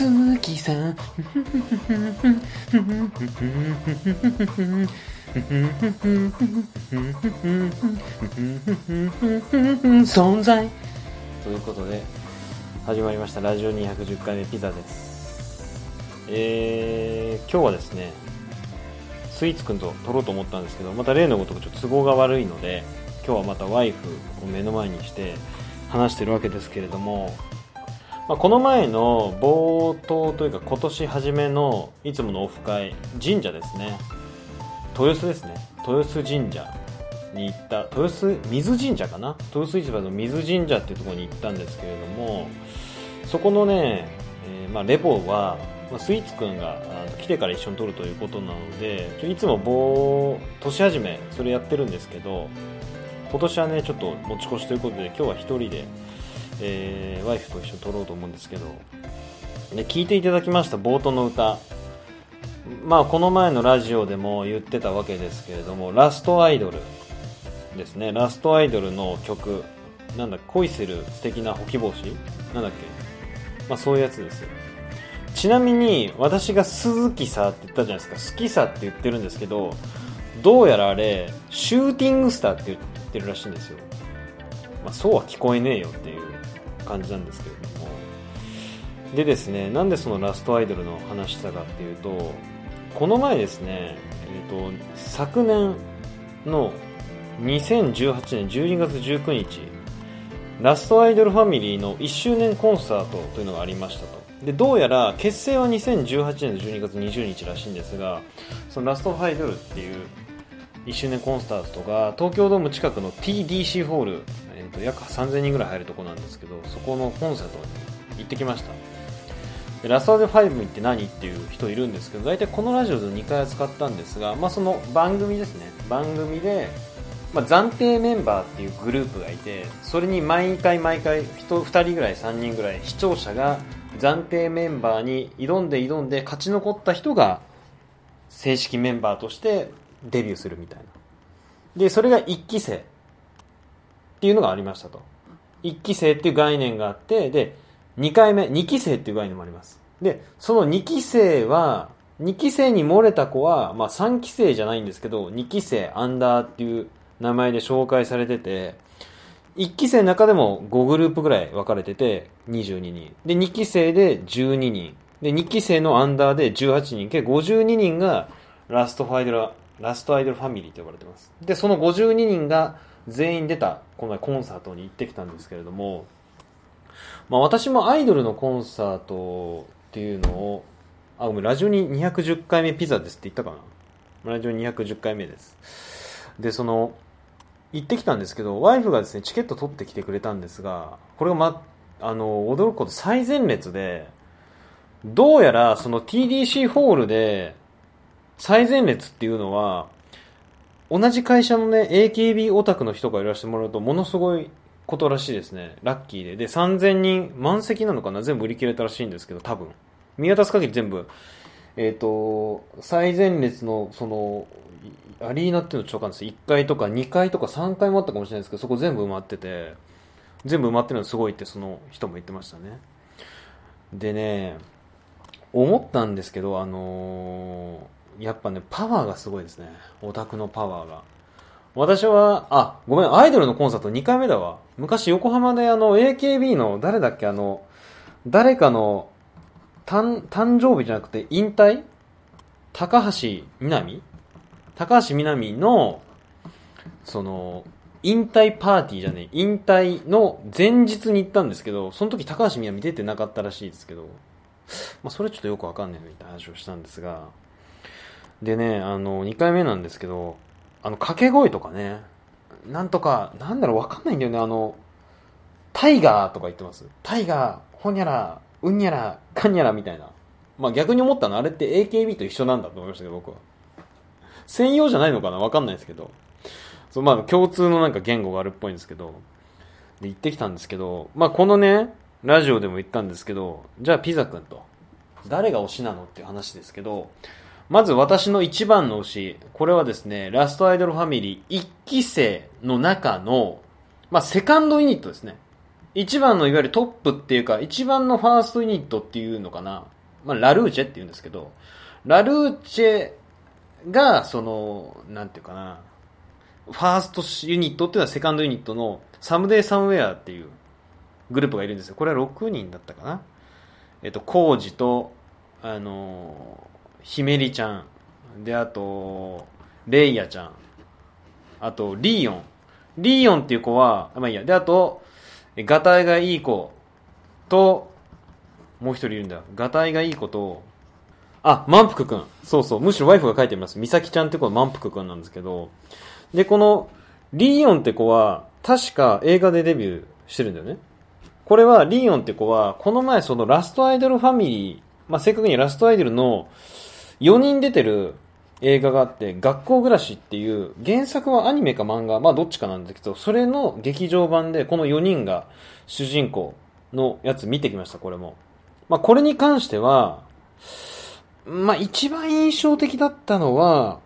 鈴木さん。存在。ということで始まりました。ラジオ210回目ピザです。えー、今日はですねスイーツくんと撮ろうと思ったんですけどまた例のごとくちょっと都合が悪いので今日はまたワイフを目の前にして話してるわけですけれども、まあ、この前の冒頭というか今年初めのいつものオフ会神社ですね。豊洲ですね。豊洲神社に行った。豊洲水神社かな？豊洲市場の水神社っていうところに行ったんですけれどもそこのね、えーまあ、レポは、ま、スイーツくんが来てから一緒に撮るということなのでいつも棒年始めそれやってるんですけど今年はねちょっと持ち越しということで今日は一人で、えーワイフと一緒に撮ろうと思うんですけどで聞いていただきました冒頭の歌。まあこの前のラジオでも言ってたわけですけれどもラストアイドルですね。ラストアイドルの曲。なんだ恋する素敵なほき帽子なんだっけ？まあそういうやつですよ。ちなみに私が鈴木さって言ったじゃないですか。好きさって言ってるんですけどどうやらあれシューティングスターって言ってるらしいんですよ、まあ、そうは聞こえねえよっていう。感じなんですけれども。でですねなんでそのラストアイドルの話したかっていうとこの前ですね、えー、と昨年の2018年12月19日ラストアイドルファミリーの1周年コンサートというのがありましたと。でどうやら結成は2018年の12月20日らしいんですがそのラストアイドルっていう1周年コンサートが東京ドーム近くの TDC ホール、と約3000人ぐらい入るとこなんですけどそこのコンサートに行ってきました。でラストアイドル5って何っていう人いるんですけど大体このラジオで2回扱ったんですが、まあ、その番組ですね。番組で、まあ、暫定メンバーっていうグループがいてそれに毎回毎回人2人ぐらい3人ぐらい視聴者が暫定メンバーに挑んで挑んで勝ち残った人が正式メンバーとしてデビューするみたいな。でそれが1期生。っていうのがありましたと。1期生っていう概念があってで2回目2期生っていう概念もあります。でその2期生は2期生に漏れた子は、まあ、3期生じゃないんですけど2期生アンダーっていう名前で紹介されてて1期生の中でも5グループぐらい分かれてて22人。で2期生で12人。で2期生のアンダーで18人。計52人がラストファイドルラストアイドルファミリーと呼ばれてます。でその52人が全員出たこの前コンサートに行ってきたんですけれども、まあ、私もアイドルのコンサートっていうのをあごめんラジオに210回目ピザですって言ったかな。ラジオ210回目です。でその行ってきたんですけどワイフがですねチケット取ってきてくれたんですがこれが、ま、あの驚くこと最前列でどうやらその TDC ホールで最前列っていうのは同じ会社のね AKB オタクの人がいらしてもらうとものすごいことらしいですね。ラッキーで。で3000人満席なのかな？全部売り切れたらしいんですけど多分。見渡す限り全部。えっ、と最前列のそのアリーナっていうのちょっとわかんないです。1階とか2階とか3階もあったかもしれないですけどそこ全部埋まってて。全部埋まってるのすごいってその人も言ってましたね。でね思ったんですけどあのーやっぱねパワーがすごいですね。オタクのパワーが。私はあごめんアイドルのコンサート2回目だわ。昔横浜であの AKB の誰だっけあの誰かの誕誕生日じゃなくて引退？高橋みなみ？高橋みなみのその引退パーティーじゃねえ引退の前日に行ったんですけどその時高橋みなみ出てなかったらしいですけど、まあ、それちょっとよくわかんないみたいな話をしたんですがでねあの2回目なんですけどあの掛け声とかねなんとかなんだろうわかんないんだよねあのタイガーとか言ってます。タイガーほにゃらうんにゃらかんにゃらみたいな。まあ逆に思ったのあれって AKB と一緒なんだと思いましたけど僕は。専用じゃないのかなわかんないですけど。そうまあ共通のなんか言語があるっぽいんですけど。で行ってきたんですけどまあこのねラジオでも言ったんですけどじゃあピザ君と誰が推しなのっていう話ですけどまず私の一番の推しこれはですねラストアイドルファミリー1期生の中のまあセカンドユニットですね一番のいわゆるトップっていうか、一番のファーストユニットっていうのかな。まあ、ラルーチェって言うんですけど、ラルーチェが、その、なんていうかな、ファーストユニットっていうのはセカンドユニットのサムデイ・サムウェアっていうグループがいるんですよ。これは6人だったかな。えっと、コージと、あの、ヒメリちゃん、で、あと、レイヤちゃん、あと、リーヨン。リーヨンっていう子は、まあいいや。で、あと、ガタイがいい子と、もう一人いるんだ。ガタイがいい子と、あ、満腹くん。そうそう。むしろワイフが書いてます。美咲ちゃんって子は満腹くんなんですけど、で、この、リーヨンって子は、確か映画でデビューしてるんだよね。これは、リーヨンって子は、この前そのラストアイドルファミリー、まあ、正確にラストアイドルの4人出てる映画があって、学校暮らしっていう、原作はアニメか漫画、まあどっちかなんだけど、それの劇場版で、この4人が主人公のやつ見てきました、これも。まあこれに関しては、まあ一番印象的だったのは、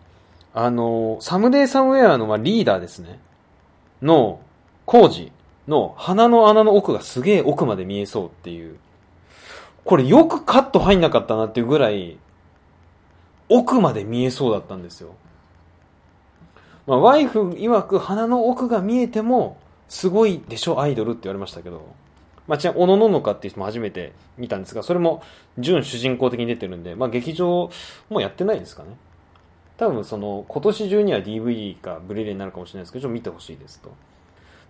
あの、サムデイサムウェアのまあリーダーですね。の、コージの鼻の穴の奥がすげえ奥まで見えそうっていう。これよくカット入んなかったなっていうぐらい、奥まで見えそうだったんですよ。まあ、ワイフ曰く鼻の奥が見えても、すごいでしょ、アイドルって言われましたけど。まあ、ちなみに、おのののかっていう人も初めて見たんですが、それも、準主人公的に出てるんで、まあ、劇場もやってないですかね。多分、その、今年中には DVD かブレレになるかもしれないですけど、ちょっと見てほしいですと。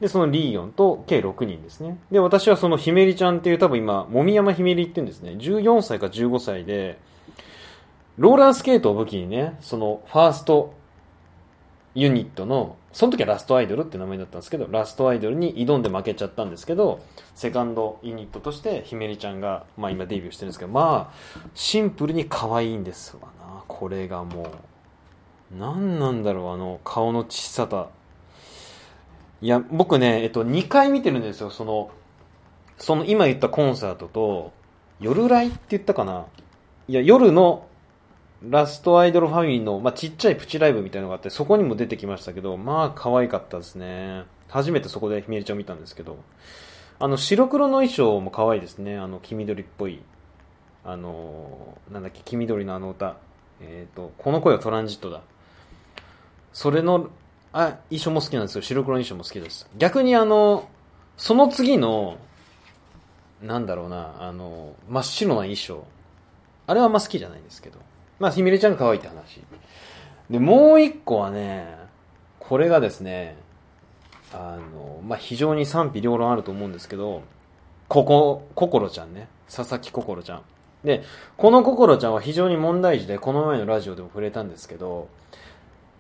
で、そのリーヨンと計6人ですね。で、私はそのひめりちゃんっていう多分今、もみ山ひめりって言うんですね。14歳か15歳で、ローラースケートを武器にね、そのファーストユニットの、その時はラストアイドルって名前だったんですけど、ラストアイドルに挑んで負けちゃったんですけど、セカンドユニットとしてひめりちゃんが、まあ今デビューしてるんですけど、まあ、シンプルに可愛いんですわな。これがもう。何なんだろう、あの、顔の小ささ。いや、僕ね、えっと、2回見てるんですよ、その、その今言ったコンサートと、夜来って言ったかないや、夜のラストアイドルファミリーの、まあ、ちっちゃいプチライブみたいなのがあって、そこにも出てきましたけど、まあ、可愛かったですね。初めてそこでひめりちゃんを見たんですけど、あの、白黒の衣装も可愛いですね。あの、黄緑っぽい。あの、なんだっけ、黄緑のあの歌。えっ、ー、と、この声はトランジットだ。それの、あ、衣装も好きなんですよ。白黒の衣装も好きです。逆にあの、その次の、なんだろうな、あの、真っ白な衣装。あれはあんま好きじゃないんですけど。まあ、ひみれちゃん可愛いって話。で、もう一個はね、これがですね、あの、まあ、非常に賛否両論あると思うんですけど、ここ、こころちゃんね。佐々木こころちゃん。で、このこころちゃんは非常に問題児で、この前のラジオでも触れたんですけど、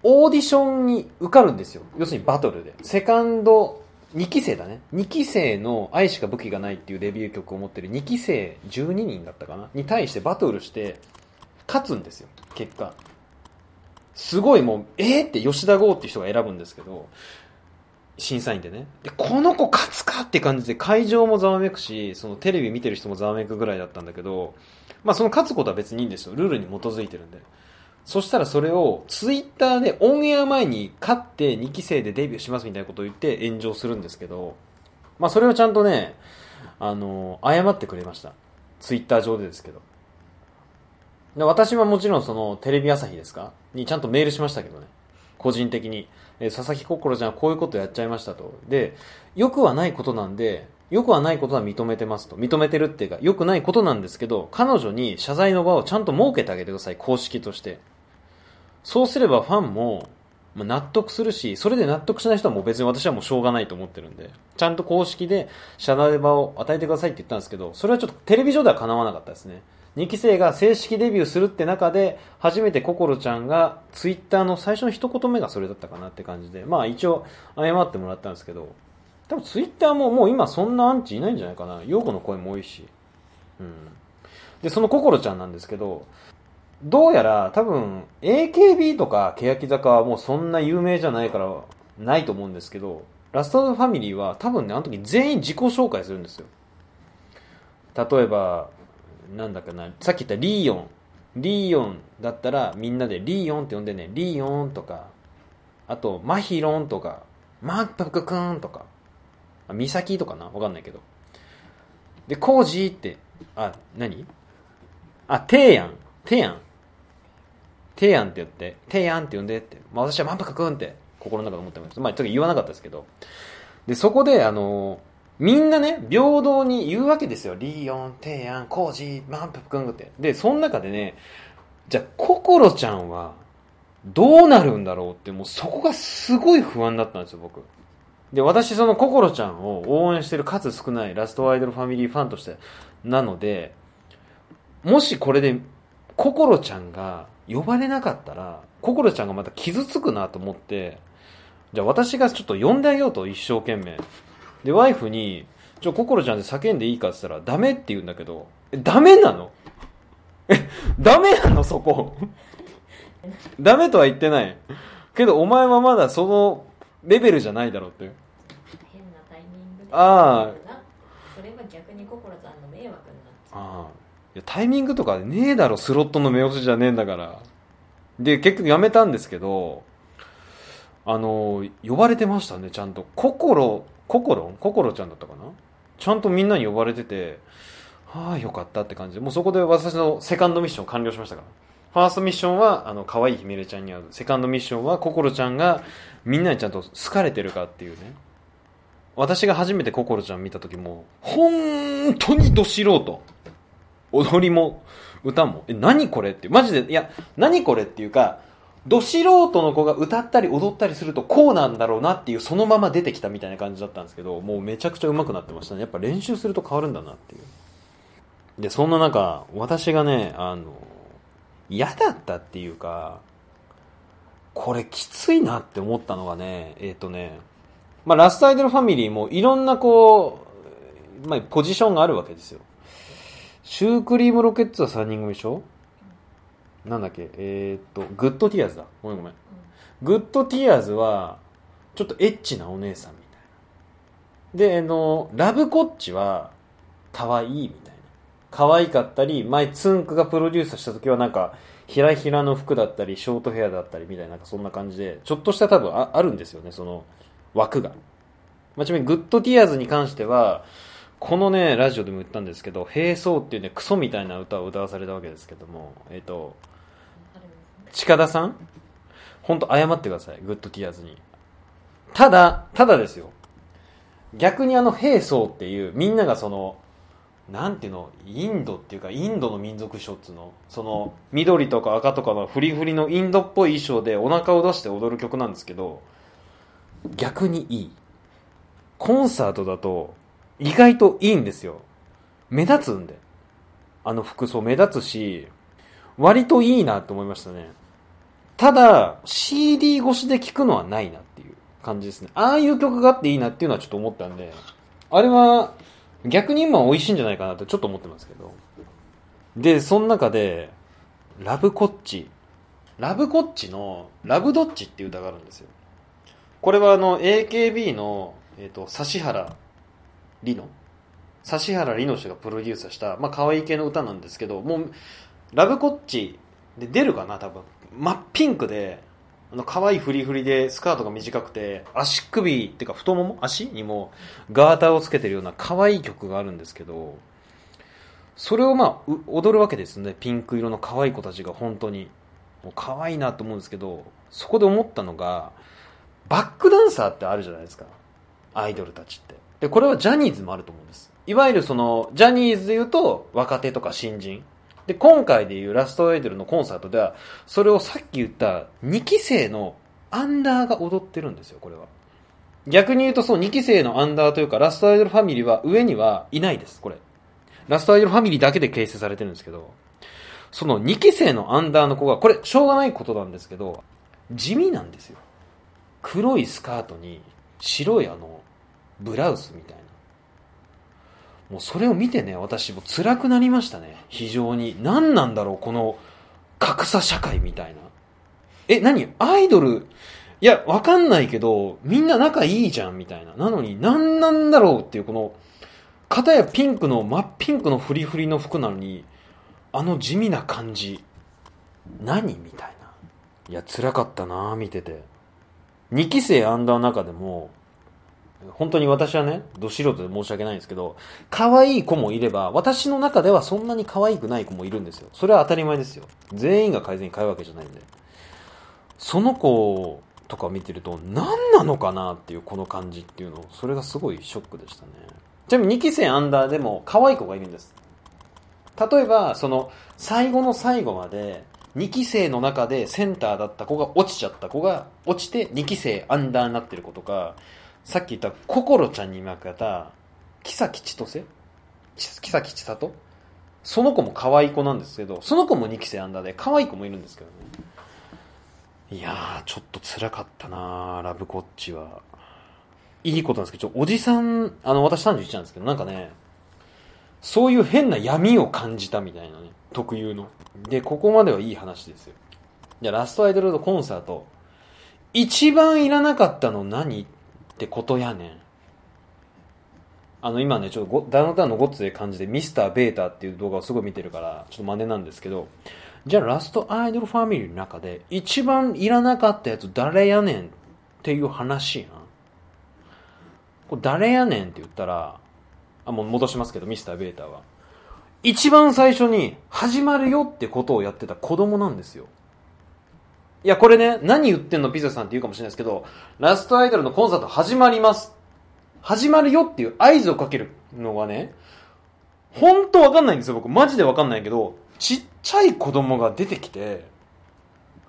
オーディションに受かるんですよ。要するにバトルで。セカンド、2期生だね。2期生の愛しか武器がないっていうデビュー曲を持ってる2期生12人だったかな？に対してバトルして、勝つんですよ、結果。すごいもう、えー、って吉田剛っていう人が選ぶんですけど、審査員でね。で、この子勝つかって感じで会場もざわめくし、そのテレビ見てる人もざわめくぐらいだったんだけど、まあその勝つことは別にいいんですよ。ルールに基づいてるんで。そしたらそれをツイッターでオンエア前に勝って2期生でデビューしますみたいなことを言って炎上するんですけど、まあそれをちゃんとね、あの、謝ってくれました。ツイッター上でですけど。で私はもちろんそのテレビ朝日ですか？にちゃんとメールしましたけどね。個人的に。え佐々木心ちゃんはこういうことやっちゃいましたと。で、良くはないことなんで、良くはないことは認めてますと。認めてるっていうか、良くないことなんですけど、彼女に謝罪の場をちゃんと設けてあげてください。公式として。そうすればファンも、納得するし、それで納得しない人はもう別に私はもうしょうがないと思ってるんで、ちゃんと公式で謝罪場を与えてくださいって言ったんですけど、それはちょっとテレビ上では叶わなかったですね。2期生が正式デビューするって中で、初めて心ちゃんがツイッターの最初の一言目がそれだったかなって感じで、まあ一応謝ってもらったんですけど、多分ツイッターももう今そんなアンチいないんじゃないかな。陽子の声も多いし。うん。で、その心ちゃんなんですけど、どうやら多分 AKB とか欅坂はもうそんな有名じゃないからないと思うんですけど、ラストファミリーは多分ね、あの時全員自己紹介するんですよ。例えば、なんだかな、さっき言ったリーヨン。リーヨンだったらみんなでリーヨンって呼んでね、リーヨンとか、あと、マヒロンとか、マッパクくんとか、あ美咲とかな。わかんないけど。でコージーってあ何？あテイヤン。テイヤン。テイヤンって言ってテイヤンって呼んでって、まあ、私は万博くんって心の中で思ってましたまあちょっと言わなかったですけど。でそこであのみんなね、平等に言うわけですよ。リーヨン、テイアン、コージ、マンプくんって。で、その中でね、じゃあ、ココロちゃんは、どうなるんだろうって、もうそこがすごい不安だったんですよ、僕。で、私、そのココロちゃんを応援してる数少ないラストアイドルファミリーファンとして、なので、もしこれで、ココロちゃんが呼ばれなかったら、ココロちゃんがまた傷つくなと思って、じゃあ私がちょっと呼んであげようと、一生懸命。で、ワイフに、ちょ、ココロちゃんで叫んでいいかって言ったら、ダメって言うんだけど、え、ダメなの？え、ダメなのそこ。ダメとは言ってない。けど、お前はまだそのレベルじゃないだろうって。変なタイミングで。ああ。それは逆にココロちゃんの迷惑になっちゃう。ああ。いや、タイミングとかねえだろ、スロットの目押しじゃねえんだから。で、結局やめたんですけど、あの、呼ばれてましたね、ちゃんと。ココロココロンココロちゃんだったかな？ちゃんとみんなに呼ばれてて、はあ、よかったって感じで、もうそこで私のセカンドミッション完了しましたから。ファーストミッションは、あの、可愛いひめれちゃんに会う。セカンドミッションは、ココロちゃんがみんなにちゃんと好かれてるかっていうね。私が初めてココロちゃん見た時も、本当にど素人。踊りも、歌も。え、何これって。マジで、いや、何これっていうか、ど素人の子が歌ったり踊ったりするとこうなんだろうなっていうそのまま出てきたみたいな感じだったんですけどもうめちゃくちゃ上手くなってましたね。やっぱ練習すると変わるんだなっていう。でそんな中私がねあの嫌だったっていうかこれきついなって思ったのがねえっ、ー、とねまあラストアイドルファミリーもいろんなこう、まあ、ポジションがあるわけですよ。シュークリームロケッツは3人組でしょ？なんだっけ、えー、っと、 Good Tears だ。ごめんごめん。 Good Tears は、ちょっとエッチなお姉さんみたいな。で、あの、 Love Cocchi は、可愛いみたいな。可愛かったり、前つんくがプロデュースした時はなんか、ひらひらの服だったり、ショートヘアだったりみたいな、なんかそんな感じで、ちょっとした多分ああるんですよね、その枠が。まあ、ちなみにグッドティアーズに関しては、このね、ラジオでも言ったんですけど、並走っていうね、クソみたいな歌を歌わされたわけですけども、えっ、ー、と、近田さん？本当謝ってください。グッドティアーズに。ただ、ただですよ。逆にあの、兵装っていう、みんながその、なんていうの、インドっていうか、インドの民族衣装っつうの、その、緑とか赤とかのフリフリのインドっぽい衣装でお腹を出して踊る曲なんですけど、逆にいい。コンサートだと、意外といいんですよ。目立つんで。あの服装目立つし、割といいなと思いましたね。ただ、CD 越しで聴くのはないなっていう感じですね。ああいう曲があっていいなっていうのはちょっと思ったんで、あれは逆に今美味しいんじゃないかなとちょっと思ってますけど。で、その中で、ラブコッチ。ラブコッチのラブドッチっていう歌があるんですよ。これはあの AKB の、えっ、ー、と、指原里乃指原里乃氏がプロデュースした、まあ可愛い系の歌なんですけど、もう、ラブコッチで出るかな多分。真っピンクで、あの、可愛いフリフリで、スカートが短くて、足首っていうか太もも足にもガーターをつけてるような可愛い曲があるんですけど、それをまあ、踊るわけですね。ピンク色の可愛い子たちが本当に。もう可愛いなと思うんですけど、そこで思ったのが、バックダンサーってあるじゃないですか。アイドルたちって。で、これはジャニーズもあると思うんです。いわゆるその、ジャニーズで言うと、若手とか新人。で、今回でいうラストアイドルのコンサートでは、それをさっき言った2期生のアンダーが踊ってるんですよ、これは。逆に言うとそう、2期生のアンダーというか、ラストアイドルファミリーは上にはいないです、これ。ラストアイドルファミリーだけで形成されてるんですけど、その2期生のアンダーの子が、これ、しょうがないことなんですけど、地味なんですよ。黒いスカートに、白いあの、ブラウスみたいな。もうそれを見てね、私も辛くなりましたね。非常に。何なんだろう、この格差社会みたいな。え、何？アイドル、いや、わかんないけど、みんな仲いいじゃん、みたいな。なのに、何なんだろうっていう、この、片やピンクの、真っピンクのフリフリの服なのに、あの地味な感じ。何みたいな。いや、辛かったな見てて。2期生アンダーの中でも、本当に私はね、ど素人で申し訳ないんですけど、可愛い子もいれば、私の中ではそんなに可愛くない子もいるんですよ。それは当たり前ですよ。全員が改善に可愛いわけじゃないんで。その子とか見てると、何なのかなっていうこの感じっていうの、それがすごいショックでしたね。ちなみに2期生アンダーでも可愛い子がいるんです。例えば、その、最後の最後まで、2期生の中でセンターだった子が落ちちゃった子が落ちて2期生アンダーになってる子とか、さっき言った心ちゃんに負けた、木崎千歳木崎千里その子も可愛い子なんですけど、その子も2期生アンダーで可愛い子もいるんですけどね。いやー、ちょっと辛かったなーラブコッチは。いいことなんですけど、ちょおじさん、あの、私31なんですけど、なんかね、そういう変な闇を感じたみたいなね、特有の。で、ここまではいい話ですよ。じゃあ、ラストアイドルコンサート。一番いらなかったの何？ってことやねん。あの、今ね、ちょっとダウンタウンのゴッツで感じで、ミスターベータっていう動画をすごい見てるから、ちょっと真似なんですけど、じゃあラストアイドルファミリーの中で、一番いらなかったやつ誰やねんっていう話やん。これ誰やねんって言ったら、あ、もう戻しますけど、ミスターベータは。一番最初に始まるよってことをやってた子供なんですよ。いや、これね、何言ってんのピザさんって言うかもしれないですけど、ラストアイドルのコンサート始まります。始まるよっていう合図をかけるのがね、本当わかんないんですよ、僕。マジでわかんないけど、ちっちゃい子供が出てきて、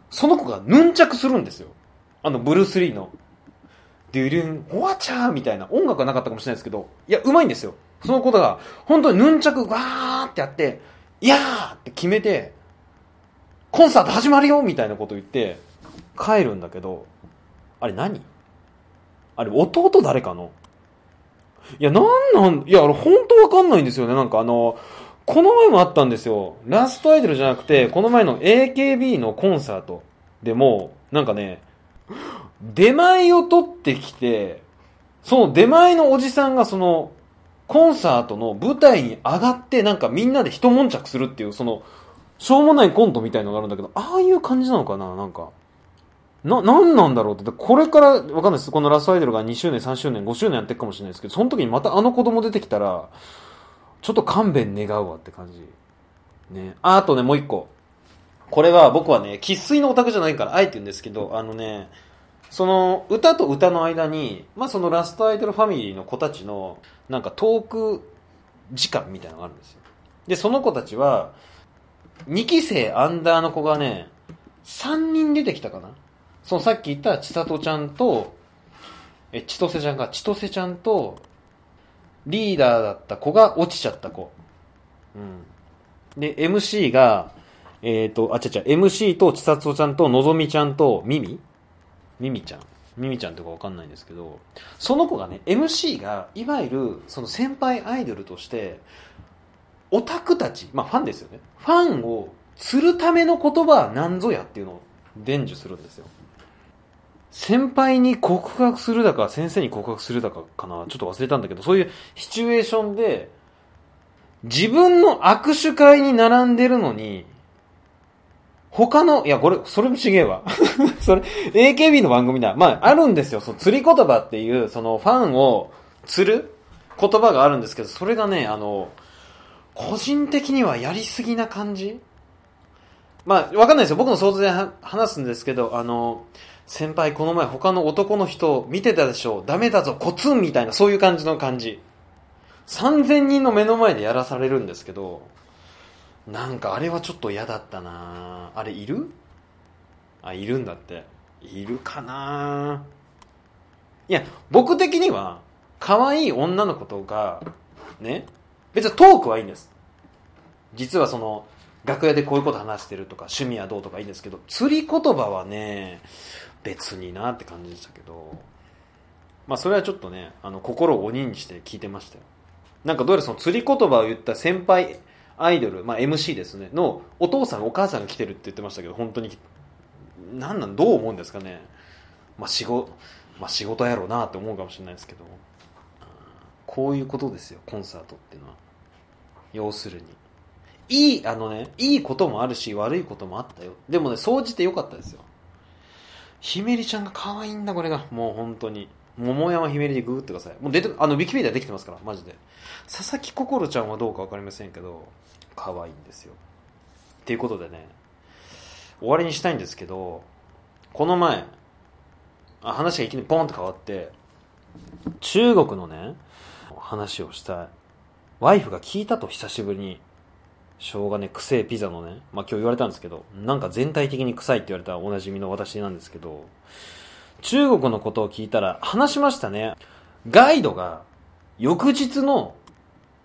その子がヌンチャクするんですよ。あの、ブルース・リーの。ドゥルン、ォアチャーみたいな音楽はなかったかもしれないですけど、いや、うまいんですよ。その子が、本当にヌンチャクわーってやって、いやーって決めて、コンサート始まるよみたいなこと言って、帰るんだけど、あれ何？あれ、弟誰かの？いや、なんなん、いや、あれ、本当わかんないんですよね。なんかあの、この前もあったんですよ。ラストアイドルじゃなくて、この前の AKB のコンサートでも、なんかね、出前を取ってきて、その出前のおじさんがその、コンサートの舞台に上がって、なんかみんなで一悶着するっていう、その、しょうもないコントみたいのがあるんだけど、ああいう感じなのかな？なんか。な、なんなんだろうって。これから、わかんないです。このラストアイドルが2周年、3周年、5周年やっていくかもしれないですけど、その時にまたあの子供出てきたら、ちょっと勘弁願うわって感じ。ね。あ、あとね、もう一個。これは僕はね、喫水のオタクじゃないから、あえて言うんですけど、あのね、その、歌と歌の間に、まあそのラストアイドルファミリーの子たちの、なんかトーク時間みたいなのがあるんですよ。で、その子たちは、2期生アンダーの子がね、3人出てきたかなそのさっき言った千里ちゃんと、え、千歳ちゃんが、千歳ちゃんと、リーダーだった子が落ちちゃった子。うん。で、MC が、えっ、ー、と、あ、ちゃちゃ、MC と千里ちゃんとのぞみちゃんとミミ？ミミちゃん。ミミちゃんとかわかんないんですけど、その子がね、MC が、いわゆる、その先輩アイドルとして、オタクたち、まあファンですよね。ファンを釣るための言葉は何ぞやっていうのを伝授するんですよ。先輩に告白するだか、先生に告白するだかかな、ちょっと忘れたんだけど、そういうシチュエーションで、自分の握手会に並んでるのに、他の、いや、これ、それもちげえわ。それ、AKB の番組だ。まあ、あるんですよ。その釣り言葉っていう、そのファンを釣る言葉があるんですけど、それがね、あの、個人的にはやりすぎな感じ？まあ、わかんないですよ。僕の想像で話すんですけど、あの、先輩この前他の男の人見てたでしょダメだぞ。コツンみたいなそういう感じの感じ。3000人の目の前でやらされるんですけどなんかあれはちょっと嫌だったな。あれいる？あいるんだって。いるかな。いや僕的には可愛い女の子とかね。別にトークはいいんです実はその楽屋でこういうこと話してるとか趣味はどうとかいいんですけど釣り言葉はね別になって感じでしたけど、まあそれはちょっとね、あの、心を鬼にして聞いてましたよ。なんかどうやらその釣り言葉を言った先輩アイドル、まあ MC ですね、のお父さんお母さんが来てるって言ってましたけど、本当に、なんなん、どう思うんですかね。まあ仕事、まあ仕事やろうなって思うかもしれないですけど、こういうことですよ、コンサートっていうのは。要するに。いい、あのね、いいこともあるし、悪いこともあったよ。でもね、総じて良かったですよ。ひめりちゃんが可愛いんだ、これが。もう本当に。桃山ひめりでググってくださいもう出てあのウィキペディアできてますからマジで佐々木心ちゃんはどうか分かりませんけど可愛いんですよっていうことでね終わりにしたいんですけどこの前あ話がいきなりポンと変わって中国のね話をしたいワイフが聞いたと久しぶりにしょうがね臭いピザのねまあ今日言われたんですけどなんか全体的に臭いって言われたおなじみの私なんですけど中国のことを聞いたら話しましたね。ガイドが翌日の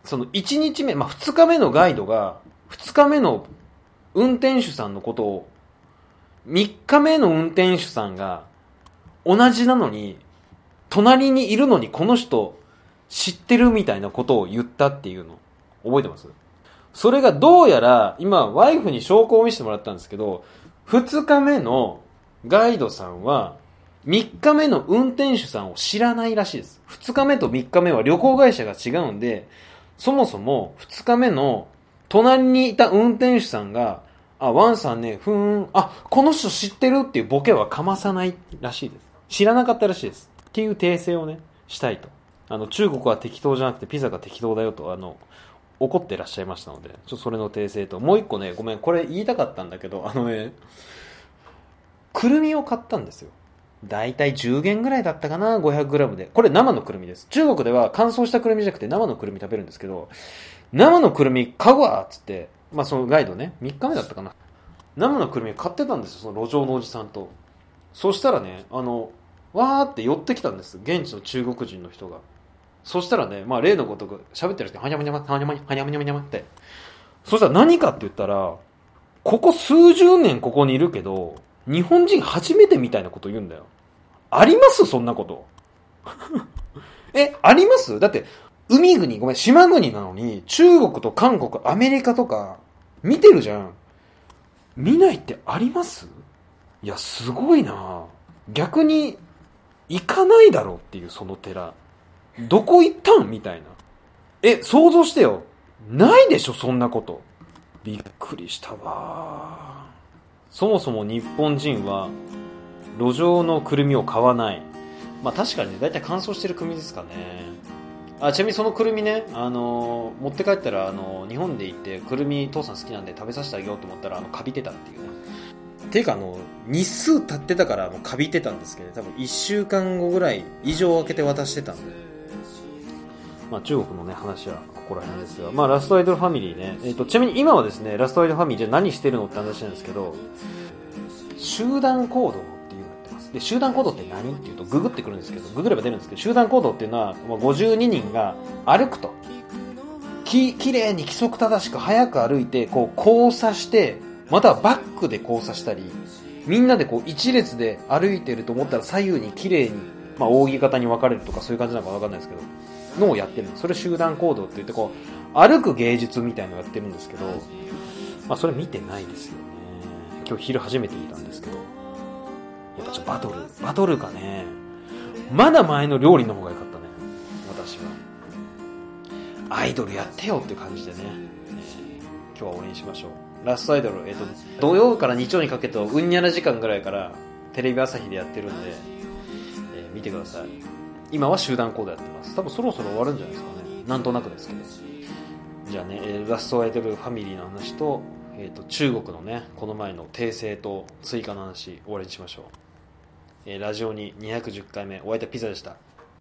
その1日目、まあ2日目のガイドが2日目の運転手さんのことを3日目の運転手さんが同じなのに隣にいるのにこの人知ってるみたいなことを言ったっていうの覚えてます？それがどうやら今ワイフに証拠を見せてもらったんですけど2日目のガイドさんは3日目の運転手さんを知らないらしいです2日目と3日目は旅行会社が違うんでそもそも2日目の隣にいた運転手さんがあ、ワンさんね、ふーん、あ、この人知ってるっていうボケはかまさないらしいです。知らなかったらしいです。っていう訂正をね、したいと。あの、中国は適当じゃなくてピザが適当だよと、あの、怒ってらっしゃいましたので、ちょっとそれの訂正と、もう一個ね、ごめん、これ言いたかったんだけど、あのね、くるみを買ったんですよ。だいたい10元ぐらいだったかな、500g で。これ生のくるみです。中国では乾燥したくるみじゃなくて生のくるみ食べるんですけど、生のくるみ買うわっつって、まあそのガイドね、3日目だったかな。生のくるみ買ってたんですよ、その路上のおじさんと。そしたらね、あの、わーって寄ってきたんです。現地の中国人の人が。そしたらね、まあ例のことが喋ってる人に、はにゃまにゃま、はにゃまにゃま、はにゃまにゃまにゃまって。そしたら何かって言ったら、ここ数十年ここにいるけど、日本人初めてみたいなこと言うんだよ。あります？そんなこと。え、あります？だって、海国、ごめん、島国なのに、中国と韓国、アメリカとか、見てるじゃん。見ないってあります？いや、すごいな逆に、行かないだろうっていう、その寺。どこ行ったん？みたいな。え、想像してよ。ないでしょ、そんなこと。びっくりしたわそもそも日本人は、路上のくるみを買わない。まあ確かにね、だいたい乾燥してるくるみですかね。あ、ちなみにそのくるみね、あのー持って帰ったら、あのー日本で行って、くるみ父さん好きなんで食べさせてあげようと思ったら、あの、カビてたっていうね。ていうか、あの、日数経ってたから、もうカビてたんですけど、ね多分1週間後ぐらい以上空けて渡してたんで。まあ中国のね、話はここら辺ですが、まあラストアイドルファミリーね、えっ、と、ちなみに今はですね、ラストアイドルファミリーじゃ何してるのって話なんですけど、集団行動っていうのやってます。で、集団行動って何っていうと、ググってくるんですけど、ググれば出るんですけど、集団行動っていうのは、まあ52人が歩くと。き、綺麗に規則正しく早く歩いて、こう交差して、またはバックで交差したり、みんなでこう一列で歩いてると思ったら左右に綺麗に、まあ扇形に分かれるとかそういう感じなのか分かんないですけど、のをやってる。それ集団行動って言ってこう、歩く芸術みたいなのをやってるんですけど、まあそれ見てないですよね。今日昼初めて見たんですけど、やっぱちょっとバトル、バトルがね、まだ前の料理の方が良かったね、私は。アイドルやってよって感じでね、今日は応援しましょう。ラストアイドル、えっ、と、土曜から日曜にかけてうんにゃら時間ぐらいからテレビ朝日でやってるんで、見てください。今は集団行動やってます。多分そろそろ終わるんじゃないですかね。なんとなくですけど。じゃあね、ラストアイドルファミリーの話と、えー、と、中国のね、この前の訂正と追加の話、終わりにしましょう。えーラジオに210回目、お会いいたピザでした。